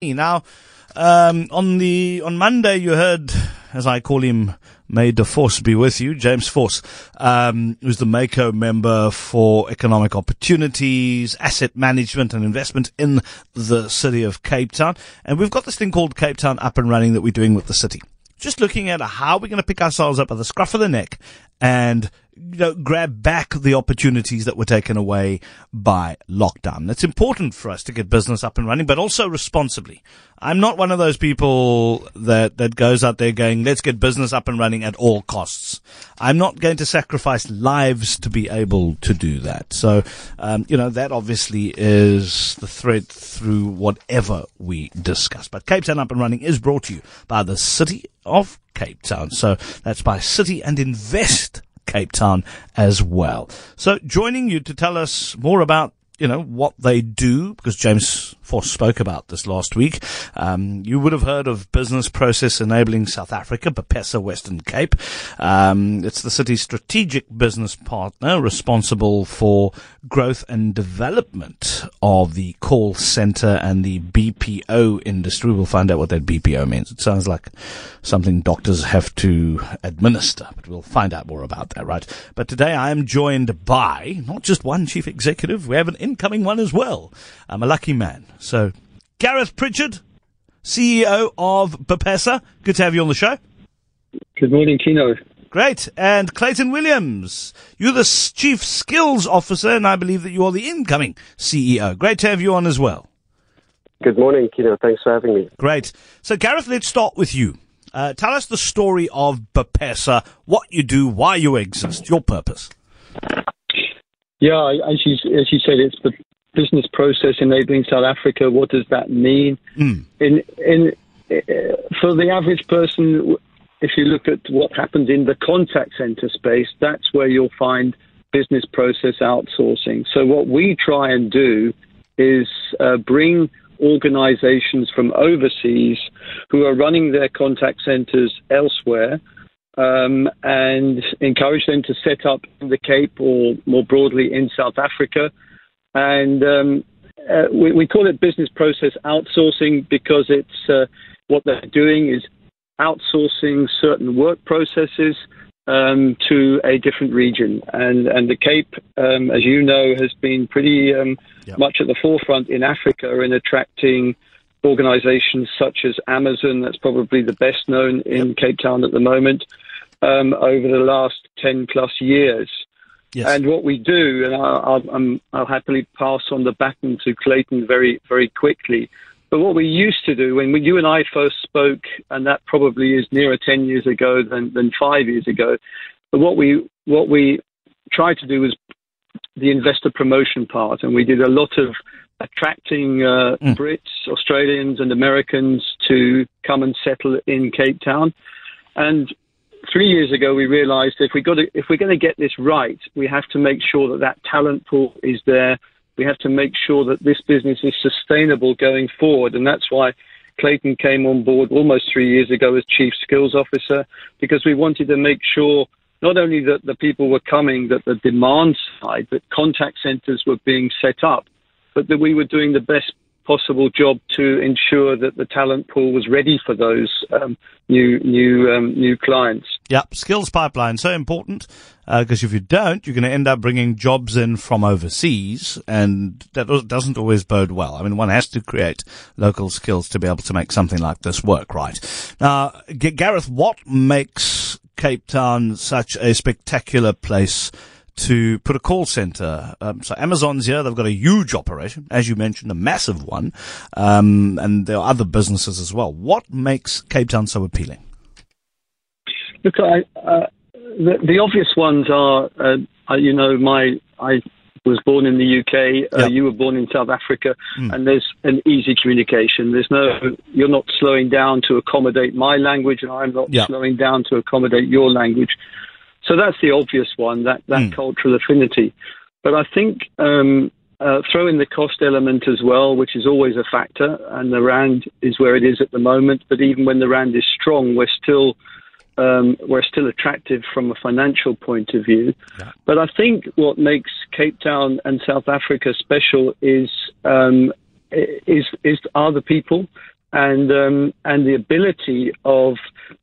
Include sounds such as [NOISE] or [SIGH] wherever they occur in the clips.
Now, um, on the on Monday, you heard, as I call him, May the Force be with you, James Vos, um, who's the Mayco member for economic opportunities, asset management, and investment in the city of Cape Town. And we've got this thing called Cape Town up and running that we're doing with the city. Just looking at how we're going to pick ourselves up by the scruff of the neck and you know, grab back the opportunities that were taken away by lockdown. It's important for us to get business up and running, but also responsibly. I'm not one of those people that, that goes out there going, let's get business up and running at all costs. I'm not going to sacrifice lives to be able to do that. So, um, you know, that obviously is the thread through whatever we discuss. But Cape Town Up and Running is brought to you by the City of Cape Town. So that's by City and Invest Cape Town as well. So joining you to tell us more about you know, what they do, because James Vos spoke about this last week. Um, you would have heard of Business Process Enabling South Africa, BPeSA Western Cape. Um, it's the city's strategic business partner responsible for growth and development of the call center and the BPO industry. We'll find out what that BPO means. It sounds like something doctors have to administer, but we'll find out more about that, right? But today I am joined by not just one chief executive, we have an incoming one as well. I'm a lucky man. So, Gareth Pritchard, CEO of BPeSA. Good to have you on the show. Good morning, Kieno. Great. And Clayton Williams, you're the Chief Skills Officer, and I believe that you are the incoming CEO. Great to have you on as well. Good morning, Kieno. Thanks for having me. Great. So, Gareth, let's start with you. Uh, tell us the story of BPeSA, what you do, why you exist, your purpose. Yeah, as you, as you said, it's the business process enabling South Africa. What does that mean? Mm. In, in, uh, for the average person, if you look at what happens in the contact center space, that's where you'll find business process outsourcing. So, what we try and do is uh, bring organizations from overseas who are running their contact centers elsewhere um, and encourage them to set up in the Cape or more broadly in South Africa. And um, uh, we, we, call it business process outsourcing because it's uh, what they're doing is outsourcing certain work processes um, to a different region. And, and the Cape, um, as you know, has been pretty um, yep. much at the forefront in Africa in attracting organizations such as Amazon, that's probably the best known in yep. Cape Town at the moment, um, over the last 10 plus years. Yes. And what we do, and I'll, I'll, I'll happily pass on the baton to Clayton very, very quickly. But what we used to do when you and I first spoke, and that probably is nearer 10 years ago than, than five years ago, but what we, what we tried to do was the investor promotion part, and we did a lot of attracting uh, mm. Brits, Australians, and Americans to come and settle in Cape Town. And three years ago, we realised if we got to, if we're going to get this right, we have to make sure that that talent pool is there we have to make sure that this business is sustainable going forward. And that's why Clayton came on board almost three years ago as Chief Skills Officer, because we wanted to make sure not only that the people were coming, that the demand side, that contact centers were being set up, but that we were doing the best possible job to ensure that the talent pool was ready for those um, new new um, new clients. Yeah, skills pipeline so important because uh, if you don't, you're going to end up bringing jobs in from overseas, and that doesn't always bode well. I mean, one has to create local skills to be able to make something like this work, right? Now, G- Gareth, what makes Cape Town such a spectacular place? To put a call center. Um, so Amazon's here. They've got a huge operation, as you mentioned, a massive one. Um, and there are other businesses as well. What makes Cape Town so appealing? Look, I, uh, the, the, obvious ones are, uh, you know, my I was born in the UK. Uh, yep. You were born in South Africa, mm. and there's an easy communication. There's no, you're not slowing down to accommodate my language, and I'm not yep. slowing down to accommodate your language. So that's the obvious one, that, that mm. cultural affinity. But I think um, uh, throw in the cost element as well, which is always a factor, and the rand is where it is at the moment. But even when the rand is strong, we're still um, we're still attractive from a financial point of view. Yeah. But I think what makes Cape Town and South Africa special is um, is is are the people and um, and the ability of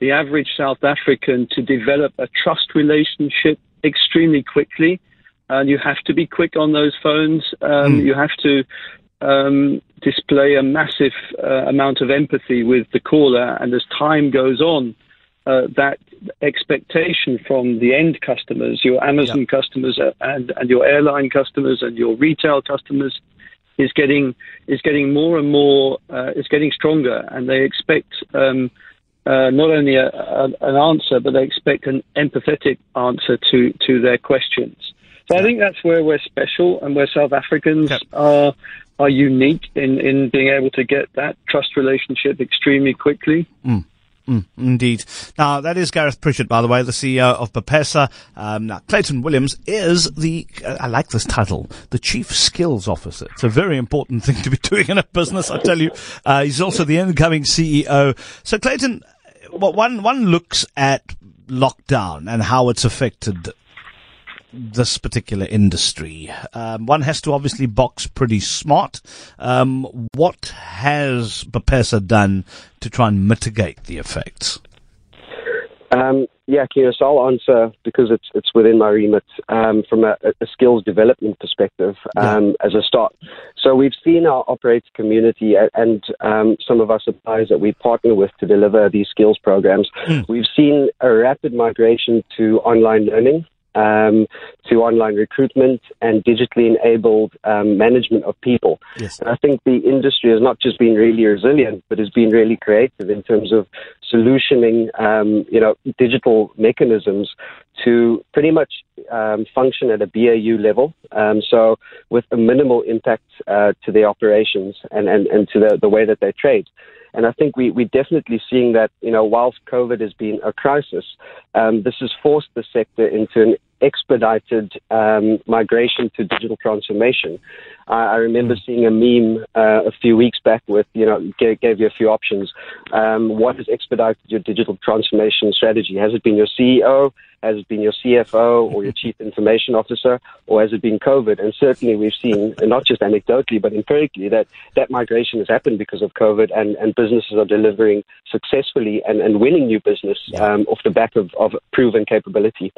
the average South African to develop a trust relationship extremely quickly. And you have to be quick on those phones. Um, mm. You have to um, display a massive uh, amount of empathy with the caller. And as time goes on, uh, that expectation from the end customers, your Amazon customers, uh, and and your airline customers, and your retail customers, is getting is getting more and more uh, is getting stronger, and they expect um, uh, not only a, a, an answer, but they expect an empathetic answer to to their questions. So I think that's where we're special, and where South Africans yep. are are unique in in being able to get that trust relationship extremely quickly. Mm. Mm, indeed. Now, that is Gareth Pritchard, by the way, the CEO of BPeSA. Um, now, Clayton Williams is the, uh, I like this title, the Chief Skills Officer. It's a very important thing to be [LAUGHS] doing in a business, I tell you. Uh, he's also the incoming CEO. So, Clayton, well, one, one looks at lockdown and how it's affected this particular industry. Um, one has to obviously box pretty smart. Um, what has BPeSA done to try and mitigate the effects? Um, yeah, Kira, so I'll answer because it's it's within my remit um, from a, a, skills development perspective um, yeah. as a start. So we've seen our operator community and um, some of our suppliers that we partner with to deliver these skills programs. Mm. We've seen a rapid migration to online learning um, to online recruitment and digitally enabled um, management of people. Yes. And I think the industry has not just been really resilient, but has been really creative in terms of solutioning, um, you know, digital mechanisms to pretty much um, function at a BAU level. Um, so with a minimal impact uh, to their operations and, and, and to the, the way that they trade. And I think we, we're definitely seeing that, you know, whilst COVID has been a crisis, um, this has forced the sector into an expedited um, migration to digital transformation. I remember mm. seeing a meme uh, a few weeks back with, you know, gave, gave you a few options. Um, what has expedited your digital transformation strategy? Has it been your CEO? Has it been your CFO or your chief information officer, or has it been COVID? And certainly we've seen, not just anecdotally, but empirically, that that migration has happened because of COVID, and, and businesses are delivering successfully and, and winning new business um, off the back of, of proven capability.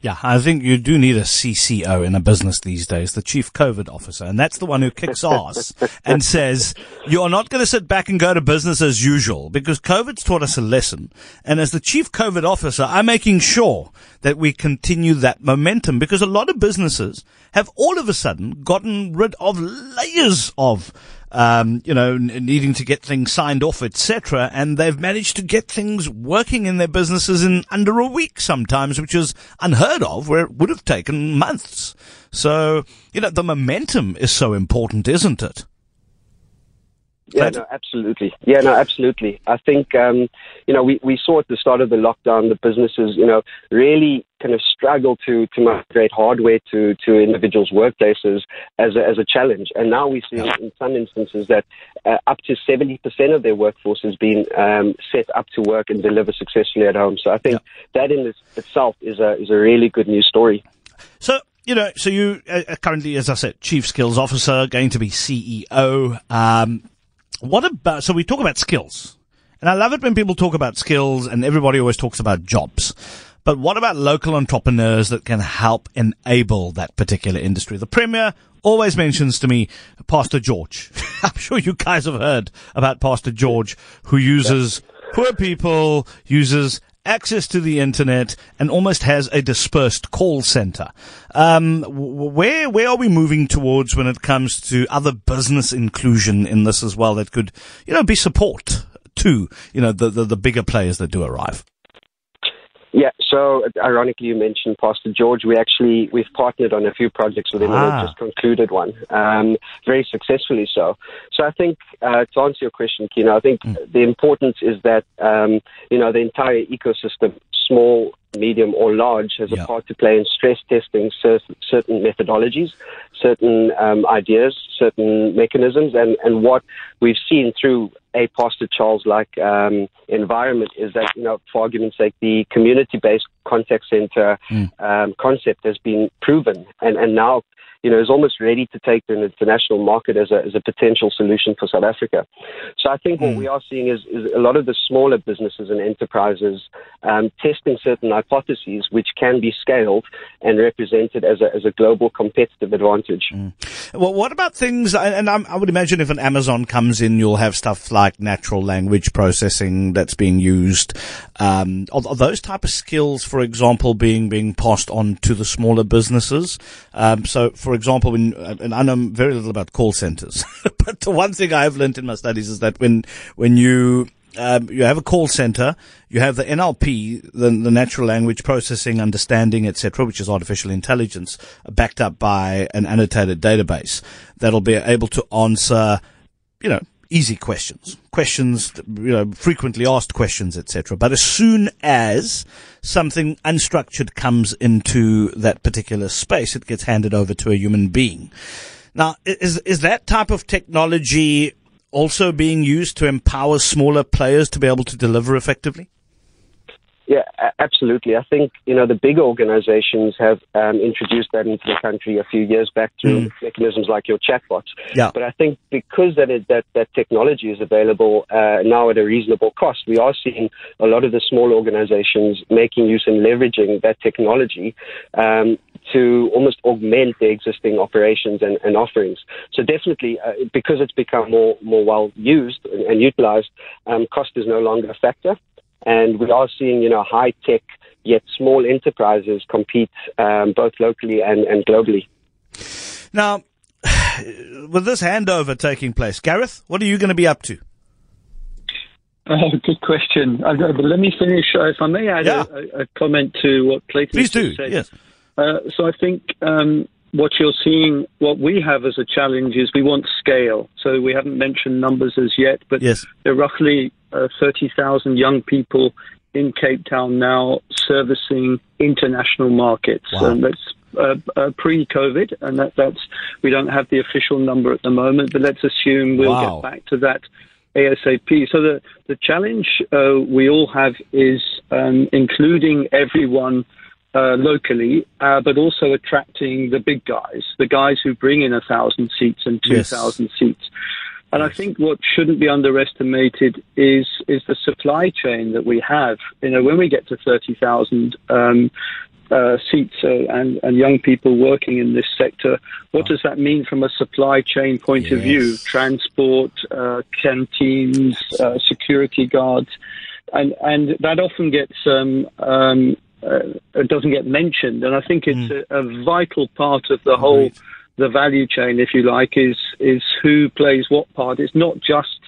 Yeah, I think you do need a CCO in a business these days, the chief COVID officer, and that's the one who kicks ass and [LAUGHS] says, you are not going to sit back and go to business as usual because COVID's taught us a lesson. And as the chief COVID officer, I'm making sure that we continue that momentum because a lot of businesses have all of a sudden gotten rid of layers of um, you know, needing to get things signed off, etc. And they've managed to get things working in their businesses in under a week sometimes, which is unheard of, where it would have taken months. So, you know, the momentum is so important, isn't it? Yeah, no, absolutely. Yeah, no, absolutely. I think, um, you know, we, we saw at the start of the lockdown the businesses, you know, really kind of struggle to, to migrate hardware to, to individuals' workplaces as a, as a challenge. And now we see in some instances that uh, up to 70% of their workforce has been um, set up to work and deliver successfully at home. So I think yeah. that in itself is a, is a really good news story. So, you know, so you uh, currently, as I said, chief skills officer, going to be CEO. Um, what about, so we talk about skills. And I love it when people talk about skills and everybody always talks about jobs. But what about local entrepreneurs that can help enable that particular industry? The Premier always mentions to me Pastor George. [LAUGHS] I'm sure you guys have heard about Pastor George, who uses poor people, uses access to the internet, and almost has a dispersed call center. Um, where where are we moving towards when it comes to other business inclusion in this as well? That could you know be support to you know the the, the bigger players that do arrive. Yeah, so ironically, you mentioned Pastor George. We actually we've partnered on a few projects with him, ah. and we've just concluded one, um, very successfully. So, so I think uh, to answer your question, Kieno, I think mm. the importance is that um, you know the entire ecosystem, small, medium, or large, has yeah. a part to play in stress testing certain methodologies, certain um, ideas, certain mechanisms, and and what we've seen through a Pastor Charles like um, environment is that, you know, for argument's sake, the community based contact center mm. um, concept has been proven. And, and now you know, is almost ready to take to an international market as a, as a potential solution for South Africa. So I think what mm. we are seeing is, is, a lot of the smaller businesses and enterprises um, testing certain hypotheses which can be scaled and represented as a, as a global competitive advantage. Mm. Well, what about things, and I would imagine if an Amazon comes in, you'll have stuff like natural language processing that's being used. Um, are, are, those type of skills, for example, being being passed on to the smaller businesses? Um, so, for example, when and I know very little about call centers, [LAUGHS] but the one thing I've learned in my studies is that when when you um, you have a call center, you have the NLP, the, the natural language processing, understanding, etc., which is artificial intelligence, backed up by an annotated database that'll be able to answer, you know, easy questions, questions, you know, frequently asked questions, etc. But as soon as something unstructured comes into that particular space, it gets handed over to a human being. Now, is is that type of technology also being used to empower smaller players to be able to deliver effectively? Yeah, absolutely. I think you know the big organizations have um, introduced that into the country a few years back through mm. mechanisms like your chatbots. Yeah. But I think because that it, that that technology is available uh, now at a reasonable cost, we are seeing a lot of the small organizations making use and leveraging that technology um, to almost augment their existing operations and, and offerings. So definitely, uh, because it's become more more well used and, and utilized, um, cost is no longer a factor. And we are seeing, you know, high tech yet small enterprises compete um, both locally and, and globally. Now, with this handover taking place, Gareth, what are you going to be up to? Uh, good question. Uh, but let me finish, uh, if I may add yeah. a, a, comment to what Clayton Please do. said. Yes. Uh, so I think um, what you're seeing, what we have as a challenge is we want scale. So we haven't mentioned numbers as yet, but yes. there are roughly uh, 30,000 young people in Cape Town now servicing international markets. Wow. And that's uh, uh, pre-COVID, and that, that's we don't have the official number at the moment, but let's assume we'll wow. get back to that ASAP. So the the challenge uh, we all have is um, including everyone uh, locally, uh, but also attracting the big guys, the guys who bring in a thousand seats and two thousand yes. seats. And I think what shouldn't be underestimated is is the supply chain that we have. You know, when we get to thirty thousand um, uh, seats uh, and, and young people working in this sector, what does that mean from a supply chain point yes. of view? Transport, uh, canteens, uh, security guards, and and that often gets um, um, uh, doesn't get mentioned. And I think it's mm. a, a, vital part of the whole the value chain, if you like, is is who plays what part. It's not just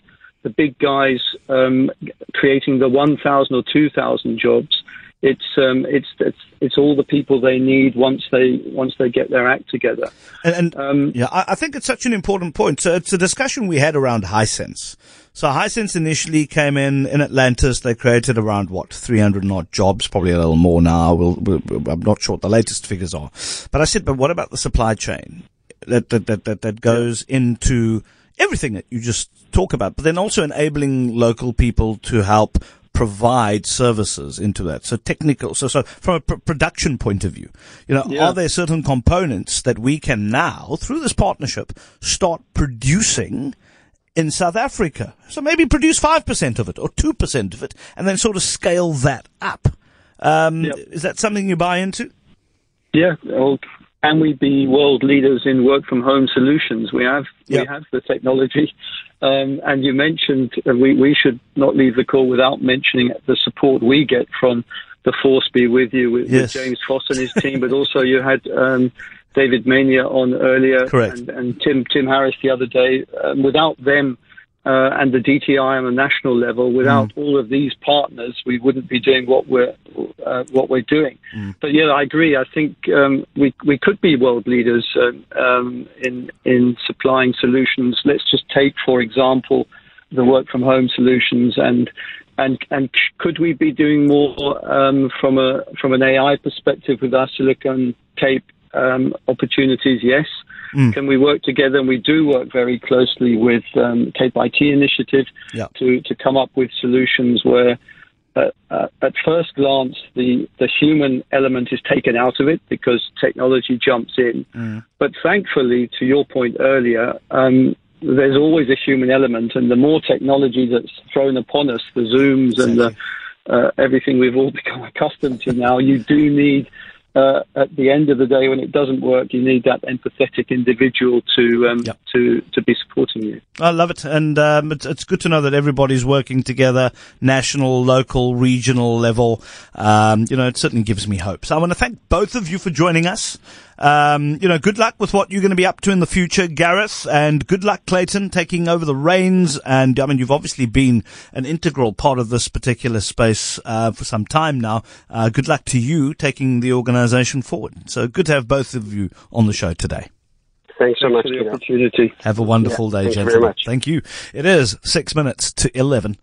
the big guys um, creating the 1,000 or 2,000 jobs. It's, um, it's it's it's all the people they need once they once they get their act together. And, and um, yeah, I, I, think it's such an important point. So it's a discussion we had around Hisense. So Hisense initially came in in Atlantis. They created around what 300 odd jobs, probably a little more now. We'll, we'll, I'm not sure what the latest figures are. But I said, but what about the supply chain? That that that that, that goes into everything that you just talk about, but then also enabling local people to help provide services into that. So technical, so, so from a pr- production point of view, you know, yeah. are there certain components that we can now, through this partnership, start producing in South Africa? So maybe produce 5% of it or 2% of it and then sort of scale that up. Um, yep. Is that something you buy into? Yeah, well, can we be world leaders in work from home solutions? We have yep. we have the technology, um, and you mentioned uh, we we should not leave the call without mentioning the support we get from the Force Be with you with, yes. with James Vos and his team, but also you had. Um, David Maynier on earlier, and, and, Tim Tim Harris the other day. Um, without them, uh, and the DTI on a national level. Without mm. all of these partners, we wouldn't be doing what we're uh, what we're doing. Mm. But yeah, I agree. I think um, we we could be world leaders uh, um, in in supplying solutions. Let's just take, for example, the work from home solutions and. And and could we be doing more um, from a from an AI perspective with our Silicon Cape um, opportunities? Yes. Mm. Can we work together? And we do work very closely with um, Cape IT Initiative yeah. to, to come up with solutions where uh, at first glance, the, the human element is taken out of it because technology jumps in. Mm. But thankfully, to your point earlier, um, there's always a human element, and the more technology that's thrown upon us, the Zooms exactly. and the uh, everything we've all [LAUGHS] become accustomed to now, you do need uh, at the end of the day, when it doesn't work, you need that empathetic individual to um, yep. to to be supporting you. I love it, and um, it's, it's, good to know that everybody's working together, national, local, regional level. Um, you know, it certainly gives me hope. So I want to thank both of you for joining us. Um, you know, good luck with what you're going to be up to in the future, Gareth, and good luck, Clayton, taking over the reins. And I mean, you've obviously been an integral part of this particular space uh, for some time now. Uh, good luck to you taking the organisation forward. So good to have both of you on the show today. Thanks so much for the opportunity. Have a wonderful yeah, day, gentlemen. Thank you. It is six minutes to 11